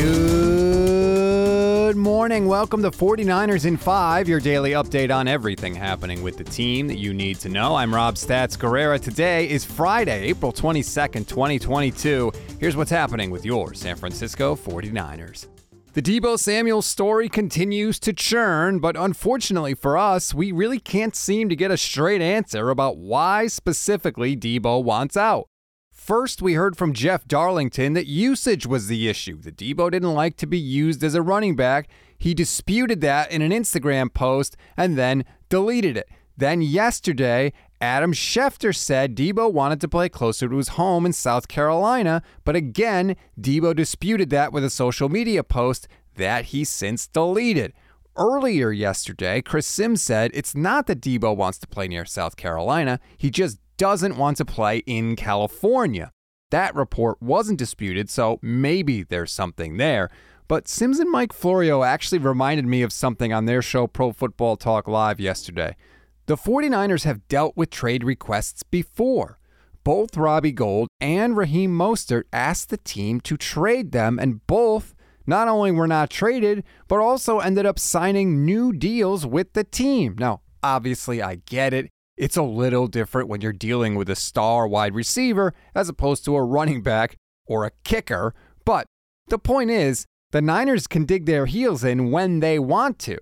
Good morning. Welcome to 49ers in 5, your daily update on everything happening with the team that you need to know. I'm Rob Stats Guerrera. Today is Friday, April 22nd, 2022. Here's what's happening with your San Francisco 49ers. The Deebo Samuel story continues to churn, but unfortunately for us, we really can't seem to get a straight answer about why specifically Deebo wants out. First, we heard from Jeff Darlington that usage was the issue, that Deebo didn't like to be used as a running back. He disputed that in an Instagram post and then deleted it. Then yesterday, Adam Schefter said Deebo wanted to play closer to his home in South Carolina, but again, Deebo disputed that with a social media post that he since deleted. Earlier yesterday, Chris Sims said it's not that Deebo wants to play near South Carolina, he just doesn't want to play in California. That report wasn't disputed, so maybe there's something there. But Sims and Mike Florio actually reminded me of something on their show Pro Football Talk Live yesterday. The 49ers have dealt with trade requests before. Both Robbie Gould and Raheem Mostert asked the team to trade them, and both not only were not traded, but also ended up signing new deals with the team. Now, obviously, I get it. It's a little different when you're dealing with a star wide receiver as opposed to a running back or a kicker. But the point is, the Niners can dig their heels in when they want to.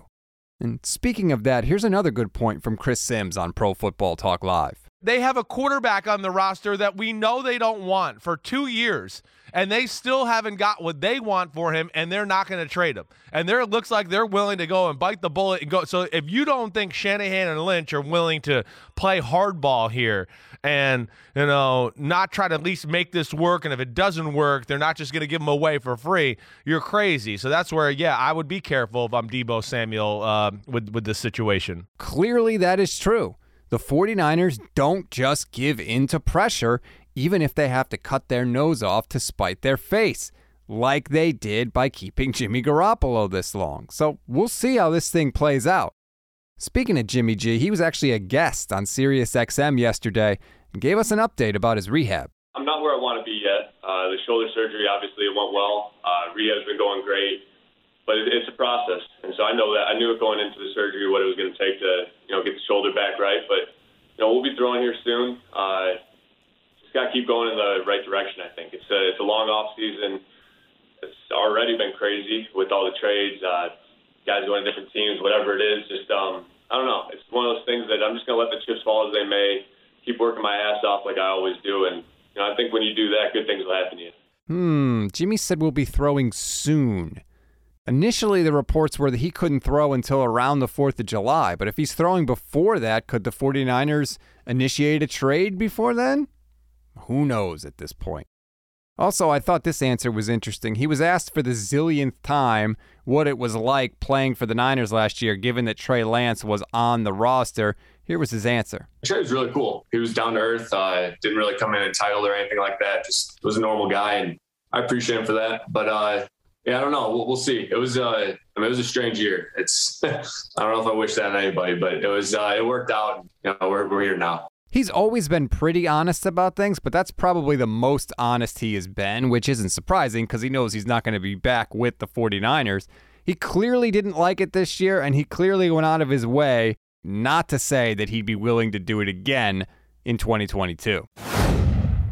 And speaking of that, here's another good point from Chris Sims on Pro Football Talk Live. They have a quarterback on the roster that we know they don't want for two years, and they still haven't got what they want for him, and they're not going to trade him. And there it looks like they're willing to go and bite the bullet and go. So if you don't think Shanahan and Lynch are willing to play hardball here and you know not try to at least make this work, and if it doesn't work, they're not just going to give him away for free. You're crazy. So that's where, yeah, I would be careful if I'm Deebo Samuel uh, with with this situation. Clearly, that is true. The 49ers don't just give in to pressure, even if they have to cut their nose off to spite their face, like they did by keeping Jimmy Garoppolo this long. So we'll see how this thing plays out. Speaking of Jimmy G, he was actually a guest on SiriusXM yesterday and gave us an update about his rehab. I'm not where I want to be yet. Uh, the shoulder surgery, obviously, it went well. Uh, rehab's been going great but it, it's a process. And so I know that I knew it going into the surgery what it was going to take to you know get the shoulder back right. But you know we'll be throwing here soon. Uh, just got to keep going in the right direction. I think it's a it's a long off season. It's already been crazy with all the trades, uh, guys going to different teams, whatever it is. Just um, I don't know. It's one of those things that I'm just going to let the chips fall as they may. Keep working my ass off like I always do, and you know I think when you do that, good things will happen to you. Hmm. Jimmy said we'll be throwing soon. Initially, the reports were that he couldn't throw until around the 4th of July, but if he's throwing before that, could the 49ers initiate a trade before then? Who knows at this point? Also, I thought this answer was interesting. He was asked for the zillionth time what it was like playing for the Niners last year, given that Trey Lance was on the roster. Here was his answer. Trey was really cool. He was down to earth, uh, didn't really come in entitled or anything like that. Just was a normal guy, and I appreciate him for that. But uh, yeah, I don't know. We'll, we'll see. It was, uh, I mean, it was a strange year. It's, I don't know if I wish that on anybody, but it was, uh, it worked out. You know, we're, we're here now. He's always been pretty honest about things, but that's probably the most honest he has been, which isn't surprising because he knows he's not going to be back with the 49ers. He clearly didn't like it this year, and he clearly went out of his way not to say that he'd be willing to do it again in 2022.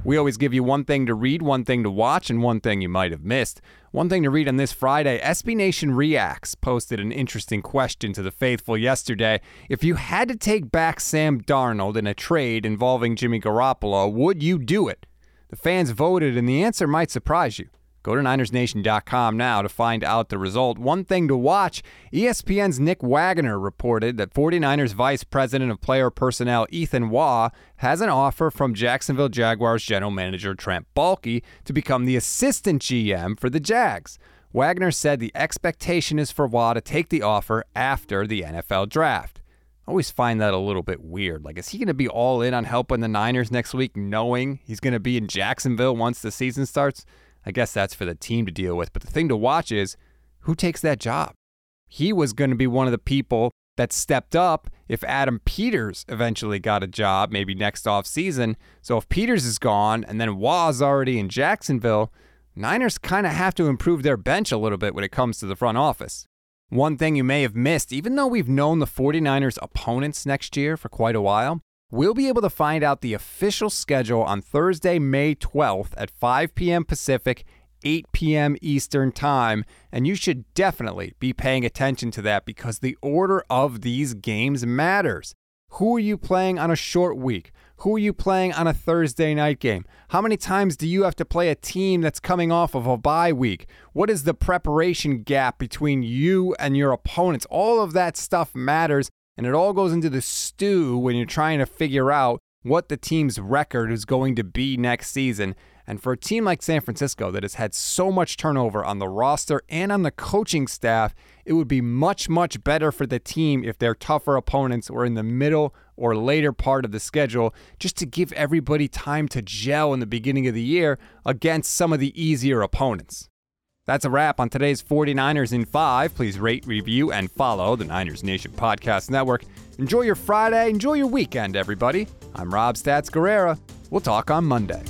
We always give you one thing to read, one thing to watch, and one thing you might have missed. One thing to read on this Friday SB Nation Reacts posted an interesting question to the faithful yesterday. If you had to take back Sam Darnold in a trade involving Jimmy Garoppolo, would you do it? The fans voted, and the answer might surprise you. Go to NinersNation.com now to find out the result. One thing to watch ESPN's Nick Wagoner reported that 49ers Vice President of Player Personnel Ethan Waugh has an offer from Jacksonville Jaguars General Manager Trent Baalke to become the assistant GM for the Jags. Wagoner said the expectation is for Waugh to take the offer after the NFL draft. I always find that a little bit weird. Like, is he going to be all in on helping the Niners next week, knowing he's going to be in Jacksonville once the season starts? I guess that's for the team to deal with. But the thing to watch is who takes that job? He was going to be one of the people that stepped up if Adam Peters eventually got a job, maybe next off season. So if Peters is gone and then Waugh's already in Jacksonville, Niners kind of have to improve their bench a little bit when it comes to the front office. One thing you may have missed, even though we've known the 49ers opponents next year for quite a while, we'll be able to find out the official schedule on Thursday, May 12th at 5 p.m. Pacific, 8 p.m. Eastern Time, and you should definitely be paying attention to that because the order of these games matters. Who are you playing on a short week? Who are you playing on a Thursday night game? How many times do you have to play a team that's coming off of a bye week? What is the preparation gap between you and your opponents? All of that stuff matters, and it all goes into the stew when you're trying to figure out what the team's record is going to be next season. And for a team like San Francisco that has had so much turnover on the roster and on the coaching staff, it would be much, much better for the team if their tougher opponents were in the middle or later part of the schedule, just to give everybody time to gel in the beginning of the year against some of the easier opponents. That's a wrap on today's 49ers in 5. Please rate, review, and follow the Niners Nation Podcast Network. Enjoy your Friday. Enjoy your weekend, everybody. I'm Rob Stats Guerrera. We'll talk on Monday.